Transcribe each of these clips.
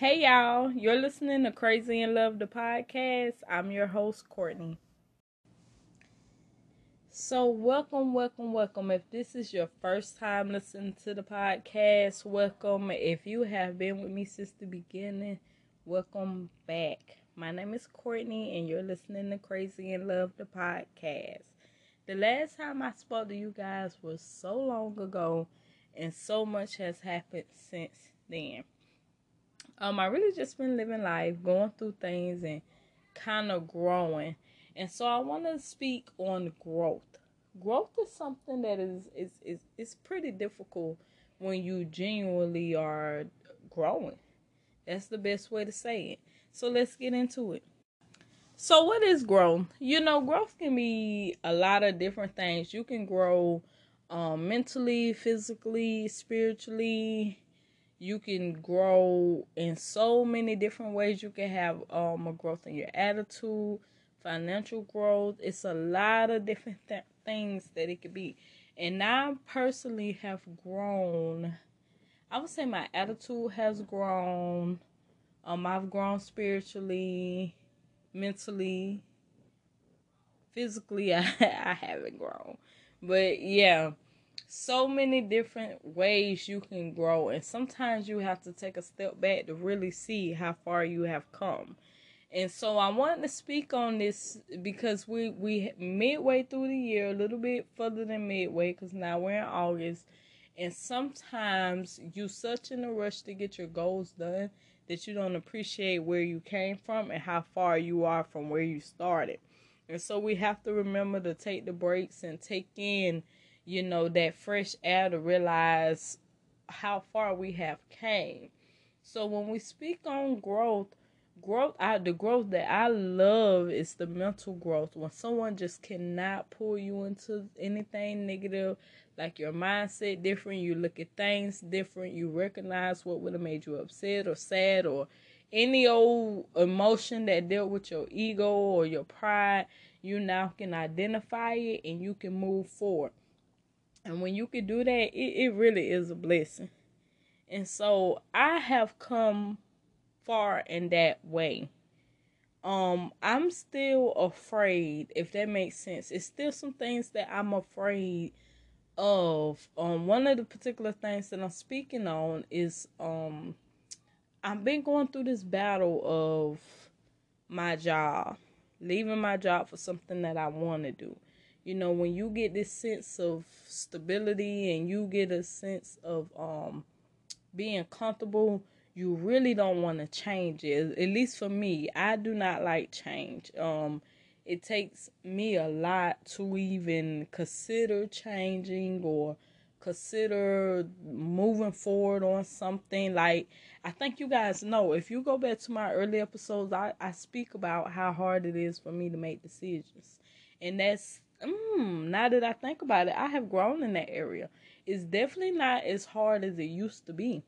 Hey y'all, you're listening to Crazy in Love the podcast. I'm your host Courtney. So, welcome, welcome, welcome. If this is your first time listening to the podcast, welcome. If you have been with me since the beginning, welcome back. My name is Courtney, and you're listening to Crazy in Love the podcast. The last time I spoke to you guys was so long ago, and so much has happened since then. Um, I really just been living life, going through things and kind of growing. And so I want to speak on growth. Growth is something that is is is is pretty difficult when you genuinely are growing. That's the best way to say it. So let's get into it. So what is growth? You know, growth can be a lot of different things. You can grow um, mentally, physically, spiritually, you can grow in so many different ways. You can have um, a growth in your attitude, financial growth. It's a lot of different th- things that it could be. And I personally have grown. I would say my attitude has grown. Um, I've grown spiritually, mentally, physically. I, I haven't grown, but yeah so many different ways you can grow and sometimes you have to take a step back to really see how far you have come. And so i wanted to speak on this because we we midway through the year a little bit further than midway because now we're in august and sometimes you such in a rush to get your goals done that you don't appreciate where you came from and how far you are from where you started. And so we have to remember to take the breaks and take in you know, that fresh air to realize how far we have came. So when we speak on growth, growth I the growth that I love is the mental growth. When someone just cannot pull you into anything negative, like your mindset different, you look at things different, you recognize what would have made you upset or sad or any old emotion that dealt with your ego or your pride, you now can identify it and you can move forward. And when you can do that, it, it really is a blessing. And so I have come far in that way. Um, I'm still afraid, if that makes sense. It's still some things that I'm afraid of. Um, one of the particular things that I'm speaking on is um I've been going through this battle of my job, leaving my job for something that I want to do you know when you get this sense of stability and you get a sense of um being comfortable you really don't want to change it. At least for me i do not like change. Um it takes me a lot to even consider changing or consider moving forward on something. Like i think you guys know if you go back to my early episodes i, I speak about how hard it is for me to make decisions. And that's mm, now that I think about it, I have grown in that area. It's definitely not as hard as it used to be.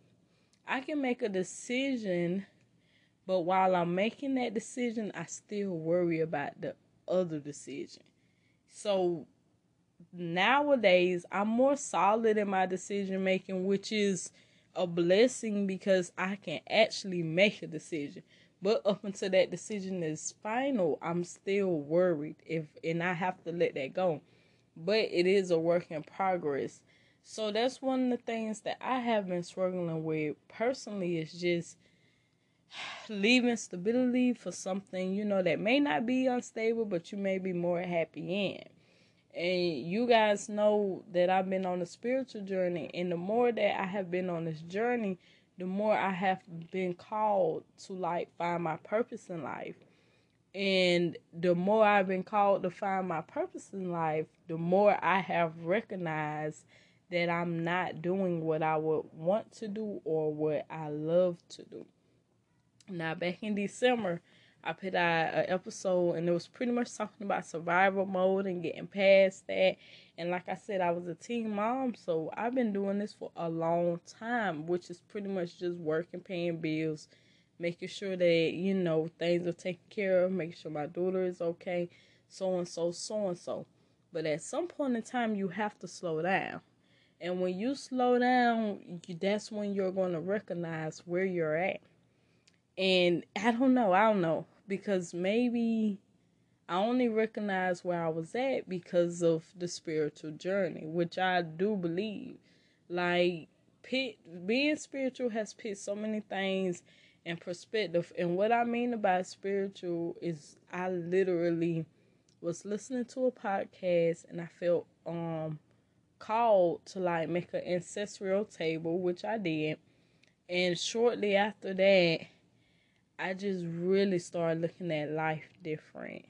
I can make a decision, but while I'm making that decision, I still worry about the other decision. So nowadays, I'm more solid in my decision making, which is a blessing because I can actually make a decision. But up until that decision is final, I'm still worried if and I have to let that go. But it is a work in progress. So that's one of the things that I have been struggling with personally is just leaving stability for something, you know, that may not be unstable, but you may be more happy in. And you guys know that I've been on a spiritual journey, and the more that I have been on this journey, the more I have been called to like find my purpose in life. And the more I've been called to find my purpose in life, the more I have recognized that I'm not doing what I would want to do or what I love to do. Now, back in December, I put out an episode and it was pretty much talking about survival mode and getting past that. And like I said, I was a teen mom, so I've been doing this for a long time, which is pretty much just working, paying bills, making sure that, you know, things are taken care of, making sure my daughter is okay, so and so, so and so. But at some point in time, you have to slow down. And when you slow down, that's when you're going to recognize where you're at And I don't know, I don't know. Because maybe I only recognize where I was at because of the spiritual journey, which I do believe. Like pit being spiritual has put so many things in perspective. And what I mean about spiritual is I literally was listening to a podcast and I felt um called to like make an ancestral table, which I did. And shortly after that, I just really started looking at life different.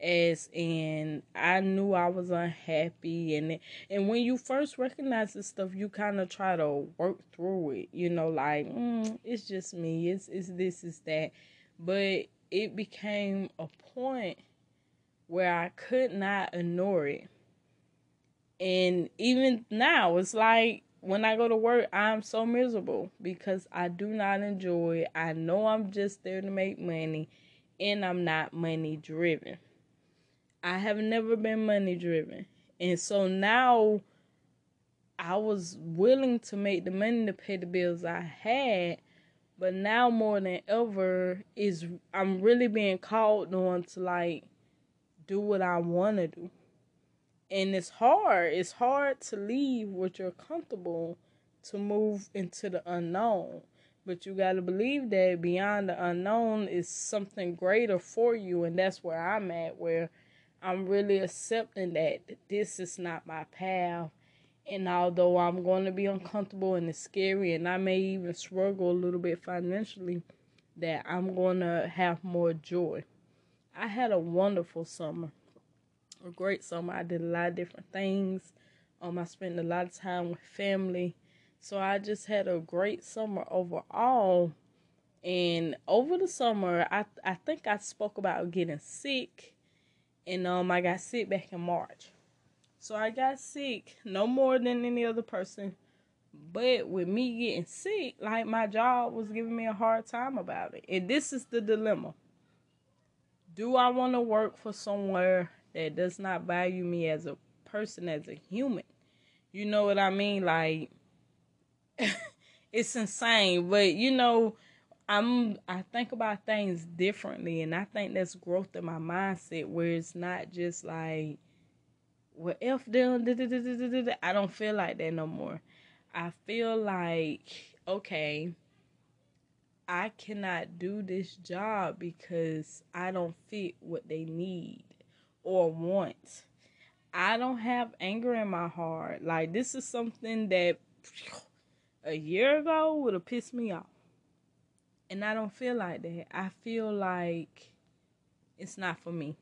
As in, I knew I was unhappy, and and when you first recognize this stuff, you kind of try to work through it. You know, like mm, it's just me. It's it's this, is that. But it became a point where I could not ignore it. And even now, it's like when I go to work, I'm so miserable because I do not enjoy. I know I'm just there to make money and I'm not money driven. I have never been money driven. And so now I was willing to make the money to pay the bills I had, but now more than ever is I'm really being called on to like do what I want to do. And it's hard. It's hard to leave what you're comfortable to move into the unknown. But you got to believe that beyond the unknown is something greater for you. And that's where I'm at, where I'm really accepting that this is not my path. And although I'm going to be uncomfortable and it's scary, and I may even struggle a little bit financially, that I'm going to have more joy. I had a wonderful summer, a great summer. I did a lot of different things. Um, I spent a lot of time with family, so I just had a great summer overall. And over the summer, I I think I spoke about getting sick, and um, I got sick back in March. So I got sick no more than any other person. But with me getting sick, like my job was giving me a hard time about it. And this is the dilemma do I want to work for somewhere that does not value me as a person, as a human? You know what I mean? Like, it's insane. But, you know, I'm I think about things differently and I think that's growth in my mindset where it's not just like well if them I don't feel like that no more. I feel like okay, I cannot do this job because I don't fit what they need or want. I don't have anger in my heart. Like this is something that a year ago would have pissed me off. And I don't feel like that. I feel like it's not for me.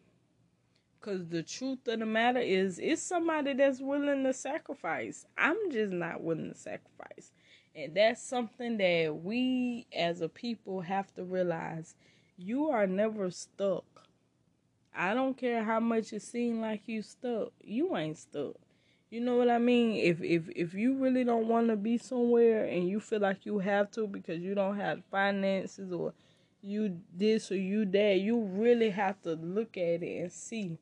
Cause the truth of the matter is it's somebody that's willing to sacrifice. I'm just not willing to sacrifice. And that's something that we as a people have to realize. You are never stuck. I don't care how much it seems like you stuck. You ain't stuck. You know what I mean? If if if you really don't want to be somewhere and you feel like you have to because you don't have finances or you this or you that, you really have to look at it and see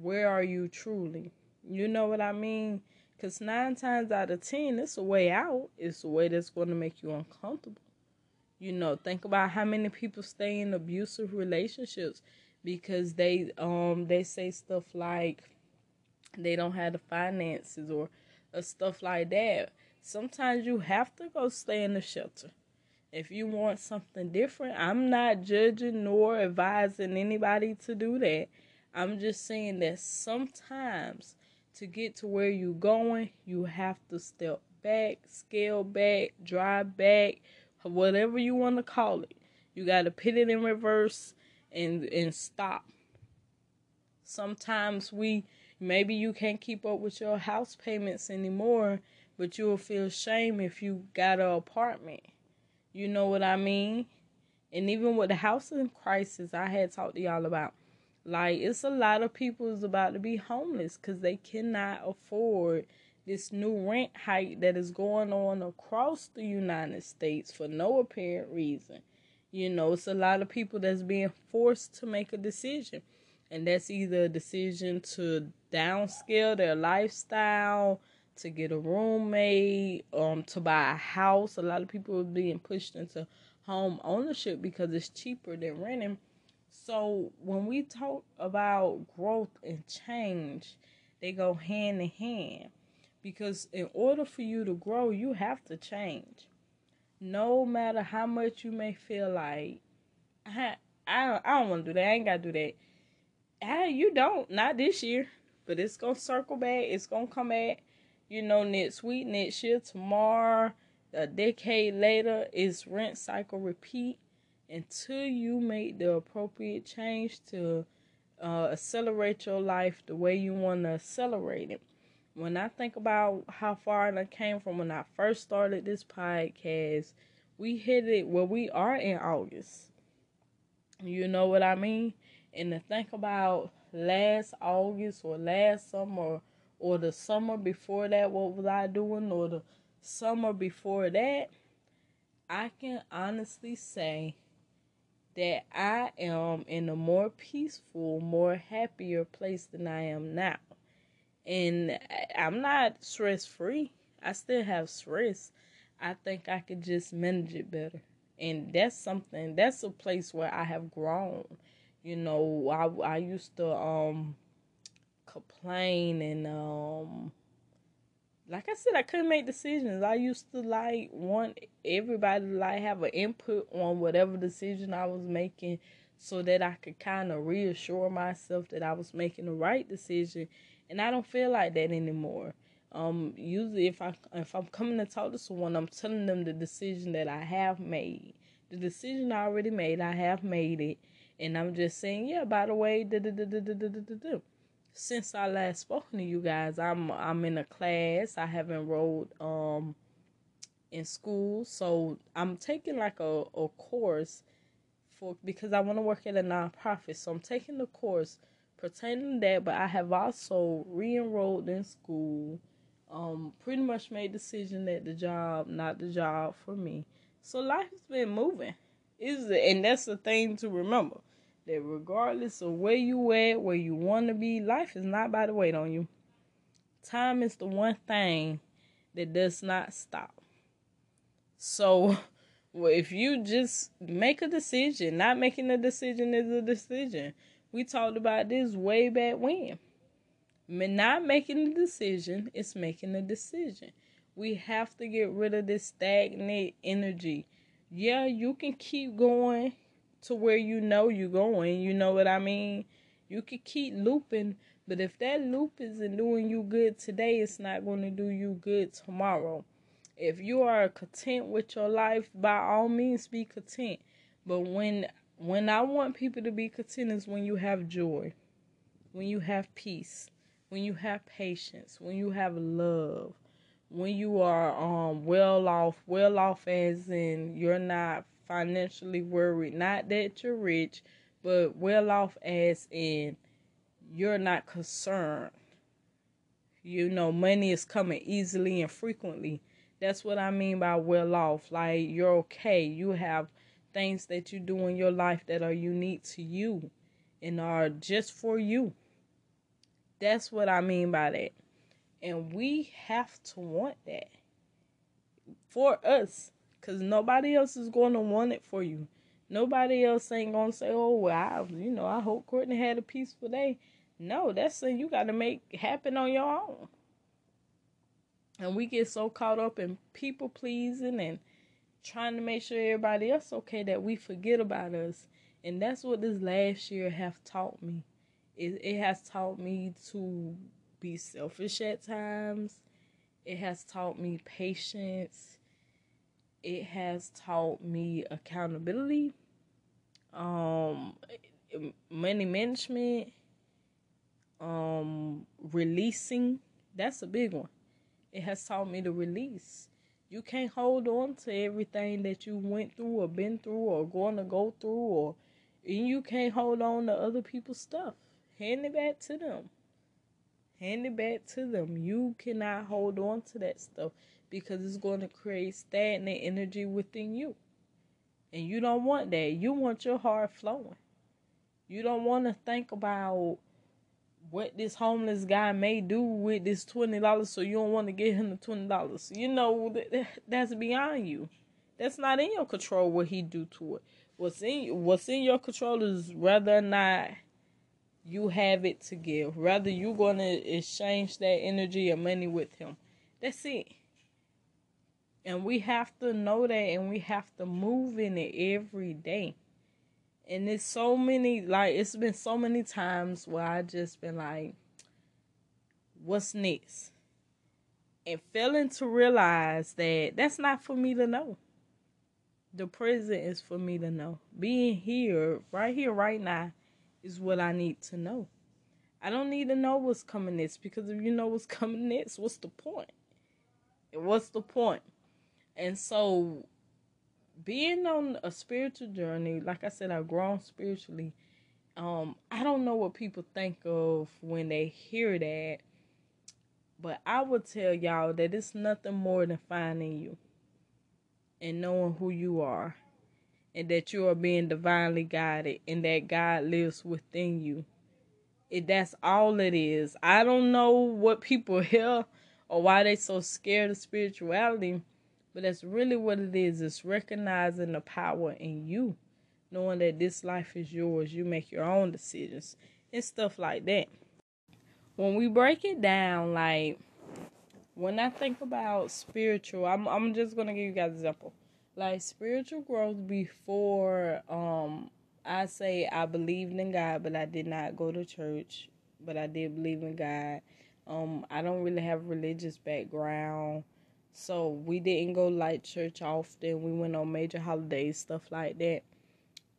where are you truly. You know what I mean? Because nine times out of ten, it's a way out. It's a way that's going to make you uncomfortable. You know, think about how many people stay in abusive relationships because they um they say stuff like they don't have the finances or, or stuff like that. Sometimes you have to go stay in the shelter. If you want something different, I'm not judging nor advising anybody to do that. I'm just saying that sometimes to get to where you're going, you have to step back, scale back, drive back, whatever you want to call it. You got to put it in reverse and and stop. Sometimes we maybe you can't keep up with your house payments anymore, but you'll feel shame if you got an apartment. You know what I mean? And even with the housing crisis I had talked to y'all about like it's a lot of people is about to be homeless because they cannot afford this new rent hike that is going on across the United States for no apparent reason. You know, it's a lot of people that's being forced to make a decision. And that's either a decision to downscale their lifestyle, to get a roommate, um, to buy a house. A lot of people are being pushed into home ownership because it's cheaper than renting. So when we talk about growth and change, they go hand in hand. Because in order for you to grow, you have to change. No matter how much you may feel like, I, I don't, I don't want to do that. I ain't got to do that. Hey, you don't. Not this year. But it's to circle back. It's to come back you know, next week, next year, tomorrow, a decade later, it's rent cycle repeat until you make the appropriate change to uh, accelerate your life the way you want to accelerate it. When I think about how far I came from when I first started this podcast, we hit it where we are in August. You know what I mean? And to think about last August or last summer or the summer before that, what was I doing, or the summer before that, I can honestly say that I am in a more peaceful, more happier place than I am now. And I'm not stress free. I still have stress. I think I could just manage it better. And that's something that's a place where I have grown. You know, I I used to um complain and um like I said, I couldn't make decisions. I used to like want everybody to like have an input on whatever decision I was making so that I could kind of reassure myself that I was making the right decision. And I don't feel like that anymore. Um, usually if I if I'm coming to talk to someone, I'm telling them the decision that I have made. The decision I already made, I have made it. And I'm just saying, yeah, by the way, since I last spoken to you guys, I'm I'm in a class. I have enrolled um in school, so I'm taking like a, a course for because I want to work at a nonprofit. So I'm taking the course to that, but I have also re-enrolled in school. Um, pretty much made decision that the job, not the job for me. So life has been moving. Is it and that's the thing to remember that regardless of where you at, where you want to be, life is not by the weight on you. Time is the one thing that does not stop. So, well, if you just make a decision, not making a decision is a decision. We talked about this way back when. Not making a decision is making a decision. We have to get rid of this stagnant energy. Yeah, you can keep going to where you know you're going. You know what I mean? You can keep looping, but if that loop isn't doing you good today, it's not going to do you good tomorrow. If you are content with your life, by all means be content. But when when I want people to be content is when you have joy, when you have peace, when you have patience, when you have love, when you are um well off, well off as in you're not financially worried. Not that you're rich, but well off as in you're not concerned. You know, money is coming easily and frequently. That's what I mean by well off. Like you're okay. You have things that you do in your life that are unique to you and are just for you. That's what I mean by that. And we have to want that for us. Cause nobody else is going to want it for you. Nobody else ain't gonna say, "Oh, well, I, you know, I hope Courtney had a peaceful day." No, that's something you got to make happen on your own. And we get so caught up in people pleasing and trying to make sure everybody else okay that we forget about us. And that's what this last year have taught me. It it has taught me to be selfish at times. It has taught me patience it has taught me accountability, um, money management, um, releasing. That's a big one. It has taught me to release. You can't hold on to everything that you went through or been through or going to go through or and you can't hold on to other people's stuff. Hand it back to them. Hand it back to them. You cannot hold on to that stuff because it's going to create stagnant energy within you. And you don't want that. You want your heart flowing. You don't want to think about what this homeless guy may do with this twenty dollars, so you don't want to give him the twenty dollars. You know that's beyond you. That's not in your control what he do to it. What's in what's in your control is whether or not you have it to give. Rather you're gonna exchange that energy or money with him. That's it. And we have to know that and we have to move in it every day. And it's so many like it's been so many times where I just been like, what's next? And failing to realize that that's not for me to know. The present is for me to know. Being here, right here, right now, is what I need to know. I don't need to know what's coming next because if you know what's coming next, what's the point? What's the point? And so, being on a spiritual journey, like I said, I've grown spiritually. Um, I don't know what people think of when they hear that, but I would tell y'all that it's nothing more than finding you and knowing who you are and that you are being divinely guided and that God lives within you. It that's all it is. I don't know what people hear or why they so scared of spirituality, but that's really what it is. It's recognizing the power in you, knowing that this life is yours. You make your own decisions and stuff like that. When we break it down, like when I think about spiritual, I'm I'm just gonna give you guys an example like spiritual growth before um I say I believed in God but I did not go to church but I did believe in God. Um I don't really have religious background. So we didn't go like church often. We went on major holidays, stuff like that.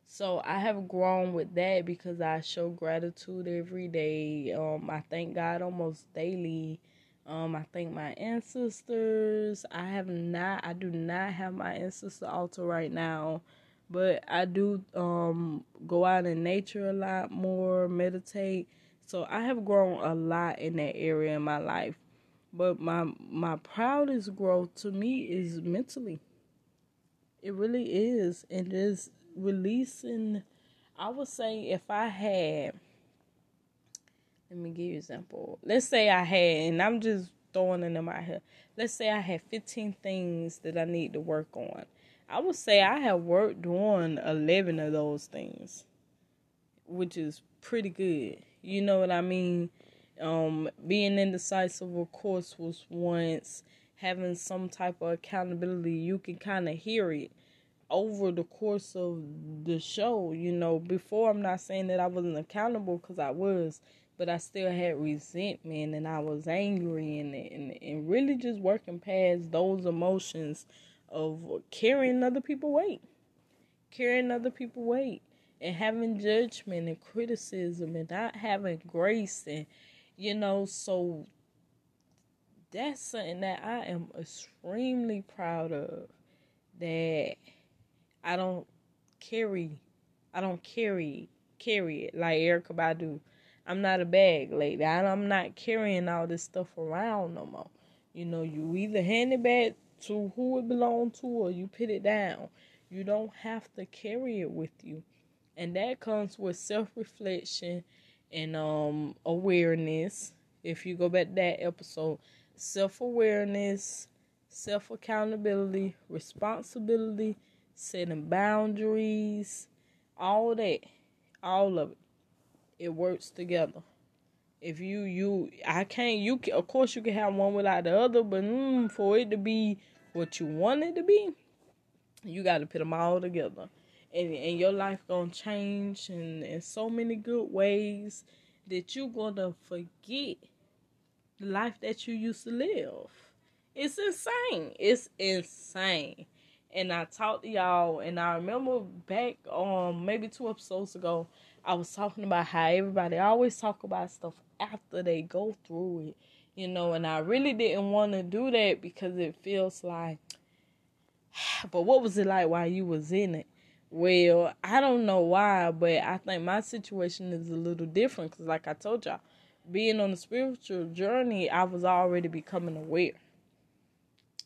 So I have grown with that because I show gratitude every day. Um I thank God almost daily um, I thank my ancestors. I have not, I do not have my ancestor altar right now, but I do um go out in nature a lot more, meditate. So I have grown a lot in that area in my life. But my my proudest growth to me is mentally. It really is, and is releasing. I would say if I had let me give you an example. Let's say I had, and I'm just throwing it in my head. Let's say I had 15 things that I need to work on. I would say I have worked on 11 of those things, which is pretty good. You know what I mean? Um, being indecisive, of course, was once having some type of accountability. You can kind of hear it over the course of the show. You know, before I'm not saying that I wasn't accountable because I was, but I still had resentment and I was angry and, and and really just working past those emotions of carrying other people weight, carrying other people weight, and having judgment and criticism and not having grace and you know so that's something that I am extremely proud of that I don't carry I don't carry carry it like Erykah Badu I'm not a bag lady. I'm not carrying all this stuff around no more. You know, you either hand it back to who it belongs to or you put it down. You don't have to carry it with you. And that comes with self reflection and um awareness. If you go back to that episode, self awareness, self accountability, responsibility, setting boundaries, all that. All of it it works together. If you you I can't you can, of course you can have one without the other, but mm, for it to be what you want it to be, you got to put them all together, and and your life gonna change in in so many good ways that you're gonna forget the life that you used to live. It's insane. It's insane. And I talked to y'all, and I remember back um maybe two episodes ago, I was talking about how everybody always talk about stuff after they go through it, you know, and I really didn't want to do that because it feels like but what was it like while you was in it? Well, I don't know why, but I think my situation is a little different cuz like I told y'all, being on a spiritual journey, I was already becoming aware.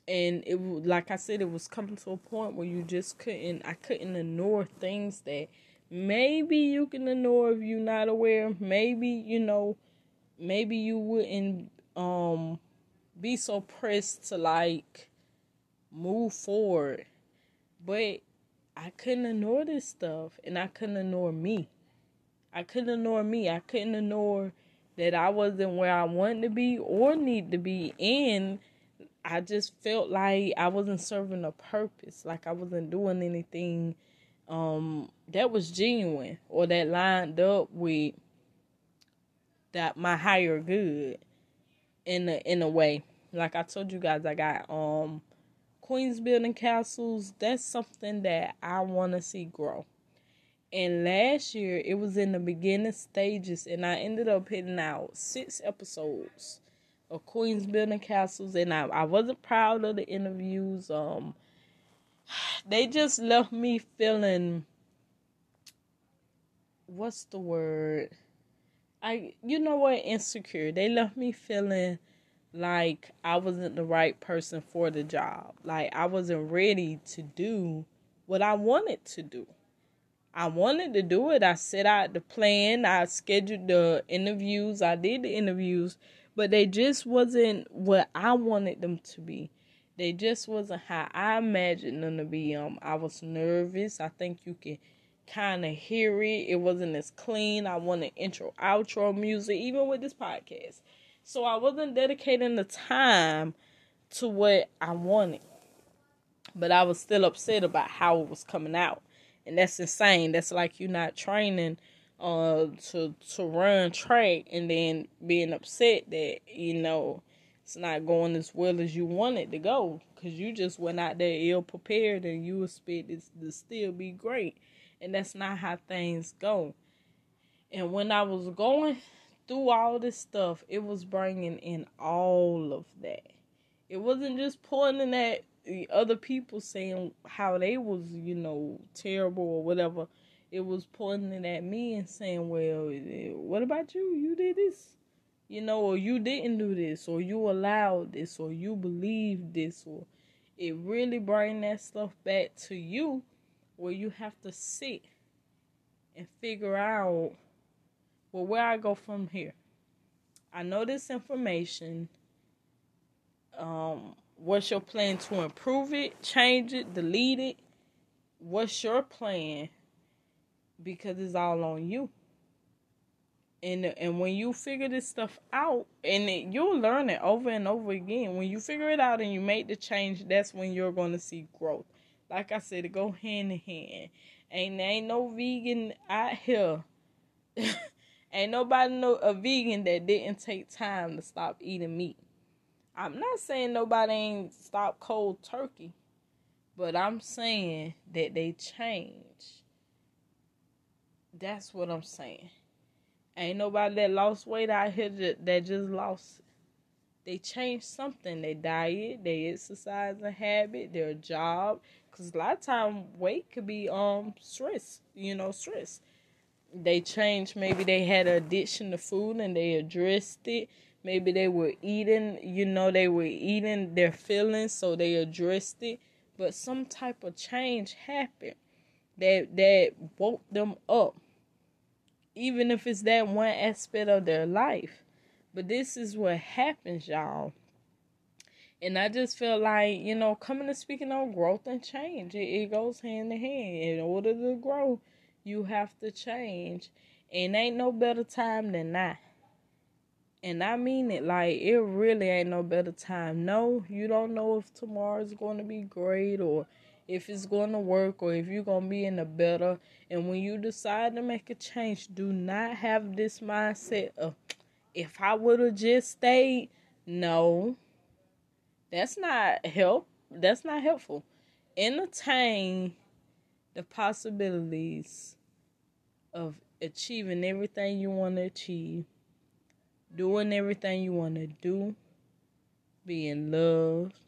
And it like I said it was coming to a point where you just couldn't I couldn't ignore things that maybe you can ignore if you're not aware maybe you know maybe you wouldn't um be so pressed to like move forward. But I couldn't ignore this stuff and I couldn't ignore me. I couldn't ignore me. I couldn't ignore that I wasn't where I wanted to be or need to be and I just felt like I wasn't serving a purpose, like I wasn't doing anything um that was genuine or that lined up with that my higher good in a in a way. Like I told you guys I got um Queens building castles. That's something that I want to see grow. And last year it was in the beginning stages and I ended up hitting out six episodes of Queens building castles and I, I wasn't proud of the interviews. Um they just left me feeling what's the word? I you know what insecure. They left me feeling like I wasn't the right person for the job. Like I wasn't ready to do what I wanted to do. I wanted to do it. I set out the plan. I scheduled the interviews. I did the interviews, but they just wasn't what I wanted them to be. They just wasn't how I imagined them to be. Um, I was nervous. I think you can kind of hear it. It wasn't as clean. I wanted intro, outro music, even with this podcast. So I wasn't dedicating the time to what I wanted. But I was still upset about how it was coming out. And that's insane. That's like you not training uh to to run track and then being upset that, you know, it's not going as well as you wanted to go because you just went out there ill prepared and you expected to still be great and that's not how things go and when i was going through all this stuff it was bringing in all of that. It wasn't just pointing at the other people saying how they was you know terrible or whatever. It was pointing at me and saying well eh, what about you? You did this you know, or you didn't do this, or you allowed this, or you believed this, or it really bring that stuff back to you where you have to sit and figure out well where I go from here. I know this information. Um, what's your plan to improve it, change it, delete it? What's your plan? Because it's all on you and and when you figure this stuff out and it, you'll learn it over and over again when you figure it out and you make the change that's when you're going to see growth like i said it go hand in hand ain't ain't no vegan out here ain't nobody know a vegan that didn't take time to stop eating meat i'm not saying nobody ain't stop cold turkey but i'm saying that they change that's what i'm saying Ain't nobody that lost weight out here that just lost. They changed something. Their diet, they exercise and habit, their job. Cause a lot of time weight could be um stress. You know, stress. They changed. Maybe they had addiction to food and they addressed it. Maybe they were eating. You know, they were eating their feelings, so they addressed it. But some type of change happened that that woke them up even if it's that one aspect of their life. But this is what happens, y'all. And I just feel like, you know, coming to speaking on growth and change, it, it goes hand in hand. In order to grow, you have to change. And ain't no better time than now. And I mean it like it really ain't no better time. No, you don't know if tomorrow's going to be great or if it's going to work or if you're going to be in a better. And when you decide to make a change, do not have this mindset of, if I would have just stayed. No, that's not help. That's not helpful. Entertain the possibilities of achieving everything you want to achieve, doing everything you want to do, being loved,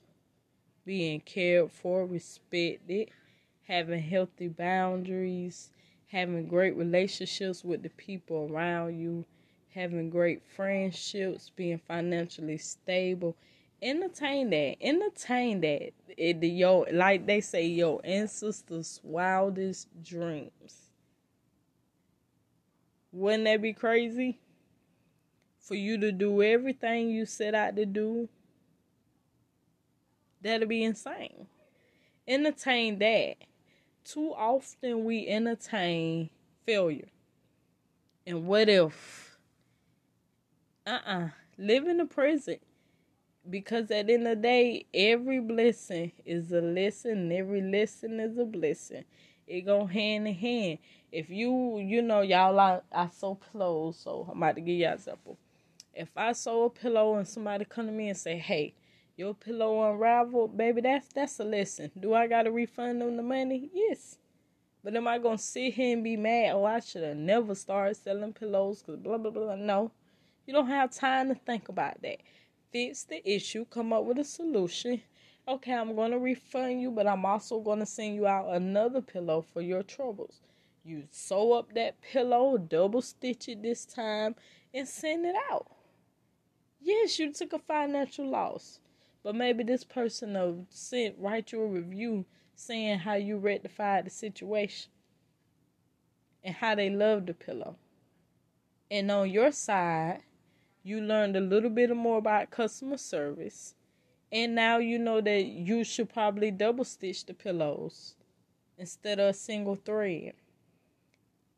being cared for, respected, having healthy boundaries, having great relationships with the people around you, having great friendships, being financially stable. Entertain that. Entertain that. It, yo, like they say, your ancestors' wildest dreams. Wouldn't that be crazy? for you to do everything you set out to do, that'd be insane. Entertain that. Too often we entertain failure. And what if? Uh uh. Live in the present. Because at the end of the day, every blessing is a lesson. Every lesson is a blessing. It go hand in hand. If you, you know, y'all, I, I sew pillows, so I'm about to give you an example. If I sew a pillow and somebody come to me and say, hey, your pillow unraveled, baby, that's that's a lesson. Do I gotta refund them the money? Yes. But am I gonna sit here and be mad? Oh, I should have never started selling pillows because blah blah blah. No, you don't have time to think about that. Fix the issue, come up with a solution. Okay, I'm gonna refund you, but I'm also gonna send you out another pillow for your troubles. You sew up that pillow, double stitch it this time, and send it out. Yes, you took a financial loss, but maybe this person will sent write you a review saying how you rectified the situation and how they love the pillow. And on your side, you learned a little bit more about customer service. And now you know that you should probably double stitch the pillows instead of a single thread.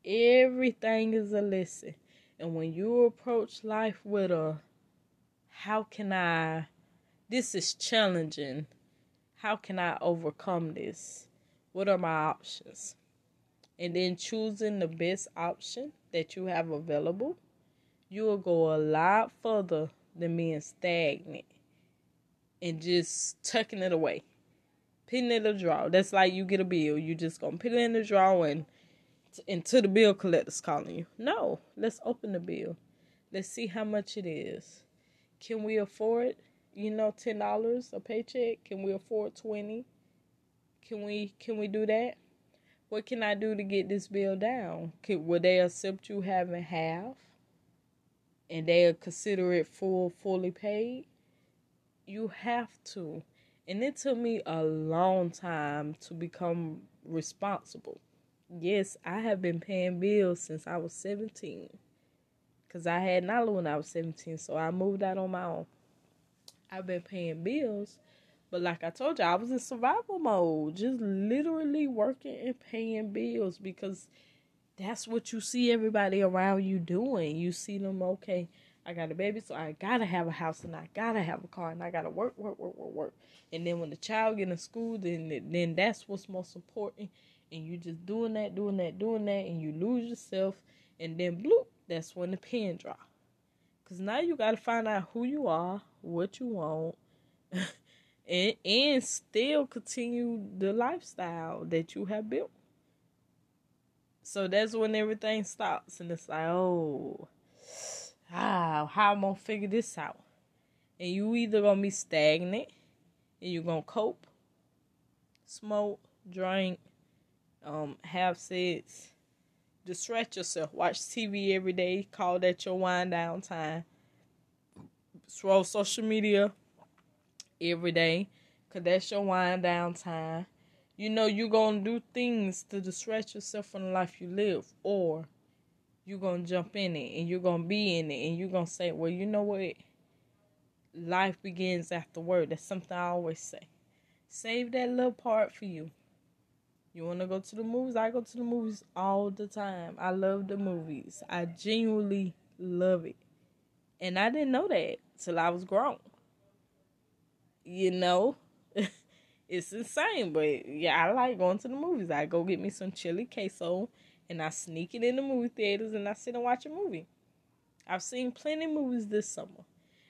Everything is a lesson. And when you approach life with a how can I, this is challenging. How can I overcome this? What are my options? And then choosing the best option that you have available, you will go a lot further than being stagnant and just tucking it away. Putting it in a drawer. That's like you get a bill. You just gonna put it in the drawer and until the bill collector's calling you. No, let's open the bill. Let's see how much it is. Can we afford, you know, ten dollars a paycheck? Can we afford twenty? Can we can we do that? What can I do to get this bill down? Can, will they accept you having half? And they'll consider it full, fully paid? You have to. And it took me a long time to become responsible yes, I have been paying bills since I was 17. Because I had Nala when I was 17, so I moved out on my own. I've been paying bills, but like I told you, I was in survival mode, just literally working and paying bills because that's what you see everybody around you doing. You see them, okay, I got a baby, so I gotta have a house and I gotta have a car and I gotta work, work, work, work, work. And then when the child get in school, then then that's what's most important and you just doing that, doing that, doing that, and you lose yourself, and then bloop, that's when the pen drop. Cause now you gotta find out who you are, what you want, and and still continue the lifestyle that you have built. So that's when everything stops, and it's like, oh, ah, how am I'm gonna figure this out? And you either gonna be stagnant, and you're gonna cope, smoke, drink, um, have sex, distract yourself, watch TV every day, call that your wind down time, scroll social media every day, cause that's your wind down time. You know you're gonna do things to distract yourself from the life you live, or you're gonna jump in it and you're gonna be in it and you're gonna say, Well, you know what? Life begins after work. That's something I always say. Save that little part for you. You want to go to the movies? I go to the movies all the time. I love the movies. I genuinely love it. And I didn't know that till I was grown. You know? it's insane, but yeah, I like going to the movies. I go get me some chili queso and I sneak it in the movie theaters and I sit and watch a movie. I've seen plenty of movies this summer.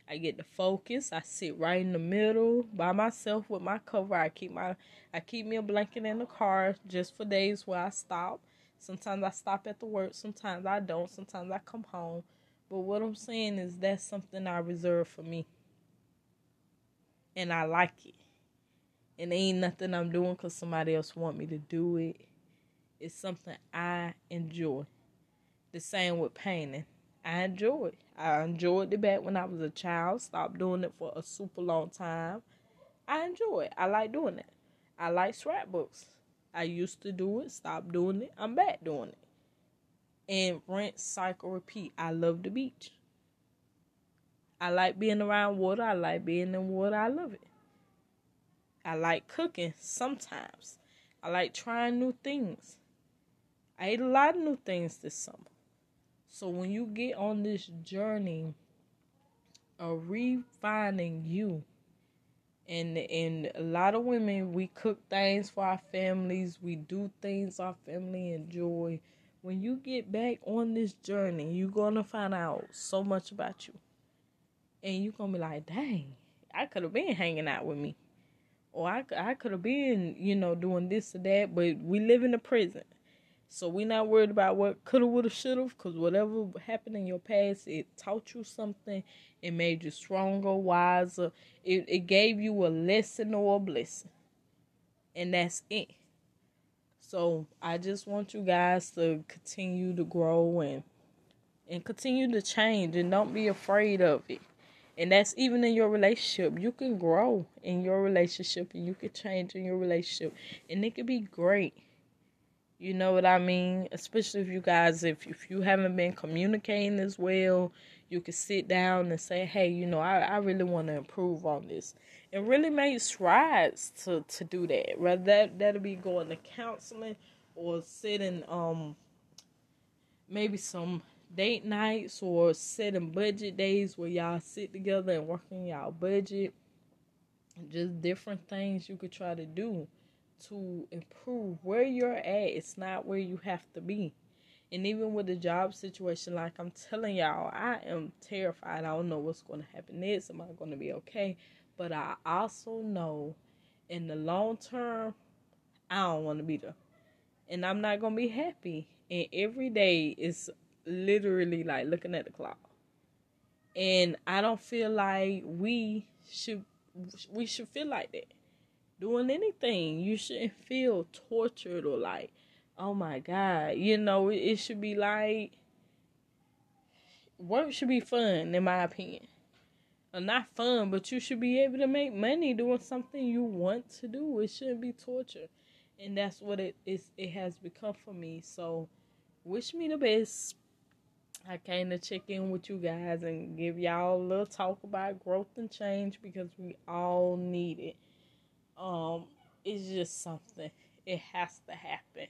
I get to focus. I sit right in the middle by myself with my cover. I keep my I keep me a blanket in the car just for days where I stop. Sometimes I stop at the work, sometimes I don't, sometimes I come home. But what I'm saying is that's something I reserve for me. And I like it. And ain't nothing I'm doing because somebody else want me to do it. It's something I enjoy. The same with painting. I enjoy it. I enjoyed the back when I was a child. Stopped doing it for a super long time. I enjoy it. I like doing it. I like scrapbooks. I used to do it, stopped doing it, I'm back doing it. And rinse, cycle, repeat. I love the beach. I like being around water. I like being in water. I love it. I like cooking sometimes. I like trying new things. I ate a lot of new things this summer. So when you get on this journey of refining you, and and a lot of women we cook things for our families, we do things our family enjoy. When you get back on this journey, you're gonna find out so much about you, and you're gonna be like, "Dang, I could have been hanging out with me." Or I, I could have been, you know, doing this or that, but we live in the present. So we're not worried about what coulda, woulda, shoulda, because whatever happened in your past, it taught you something. It made you stronger, wiser. It, it gave you a lesson or a blessing. And that's it. So I just want you guys to continue to grow and and continue to change and don't be afraid of it. And that's even in your relationship. You can grow in your relationship and you can change in your relationship. And it could be great. You know what I mean? Especially if you guys if if you haven't been communicating as well, you can sit down and say, Hey, you know, I, I really want to improve on this. And really make strides to, to do that. Rather that that'll be going to counseling or sitting um maybe some date nights or setting budget days where y'all sit together and work on y'all budget. Just different things you could try to do to improve where you're at. It's not where you have to be. And even with the job situation, like I'm telling y'all, I am terrified. I don't know what's going to happen next. Am I going to be okay? But I also know in the long term, I don't want to be there. And I'm not going to be happy. And every day is literally like looking at the clock. And I don't feel like we should we should feel like that. Doing anything, you shouldn't feel tortured or like, oh my god, you know, it should be like work should be fun in my opinion. Or not fun, but you should be able to make money doing something you want to do. It shouldn't be torture. And that's what it is it has become for me. So wish me the best I came to check in with you guys and give y'all a little talk about growth and change because we all need it. Um, it's just something. It has to happen.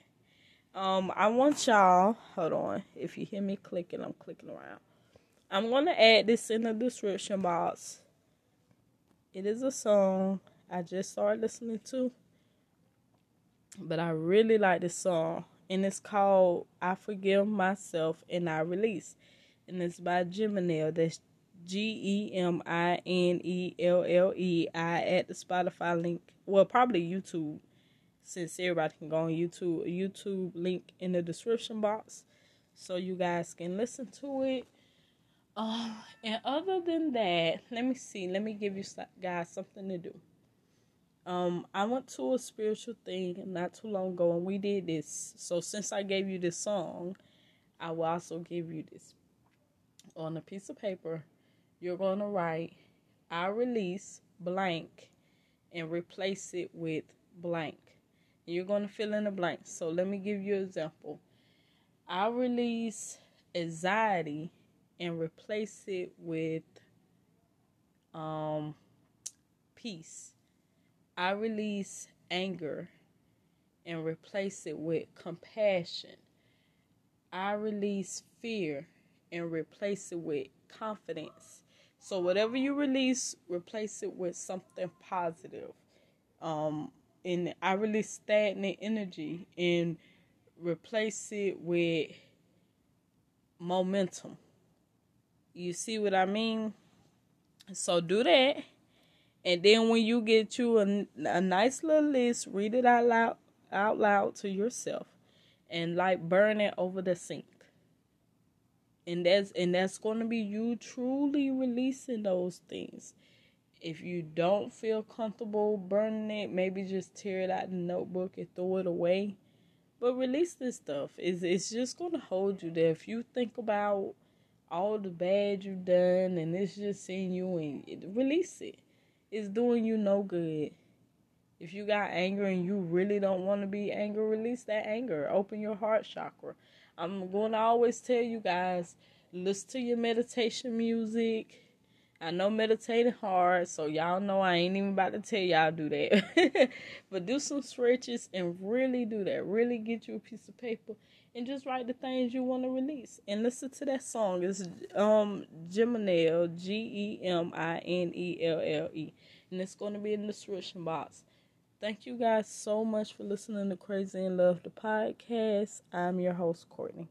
Um, I want y'all. Hold on. If you hear me clicking, I'm clicking around. I'm gonna add this in the description box. It is a song I just started listening to, but I really like this song and it's called I Forgive Myself and I Release. And it's by Geminelle. That's G E M I N E L L E. I at the Spotify link. Well, probably YouTube, since everybody can go on YouTube. YouTube link in the description box, so you guys can listen to it. Uh, and other than that, let me see. Let me give you guys something to do. Um, I went to a spiritual thing not too long ago, and we did this. So since I gave you this song, I will also give you this on a piece of paper. You're gonna write "I release blank" and replace it with blank. And You're gonna fill in the blank. So let me give you an example. I release anxiety and replace it with um peace I release anger and replace it with compassion. I release fear and replace it with confidence. So whatever you release, replace it with something positive. Um, and I release stagnant energy and replace it with momentum. You see what I mean? So do that and then when you get you a, a nice little list, read it out loud out loud to yourself and like burn it over the sink. And that's and that's going to be you truly releasing those things. If you don't feel comfortable burning it, maybe just tear it out the notebook and throw it away. But release this stuff. It's, it's just going to hold you there. If you think about all the bad you've done and it's just seeing you and release it it's doing you no good. If you got anger and you really don't want to be angry, release that anger. Open your heart chakra. I'm going to always tell you guys listen to your meditation music. I know meditating hard, so y'all know I ain't even about to tell y'all do that. but do some stretches and really do that. Really get you a piece of paper and just write the things you want to release and listen to that song. It's um Geminelle, G E M I N E L L E, and it's going to be in the description box. Thank you guys so much for listening to Crazy in Love, the podcast. I'm your host, Courtney.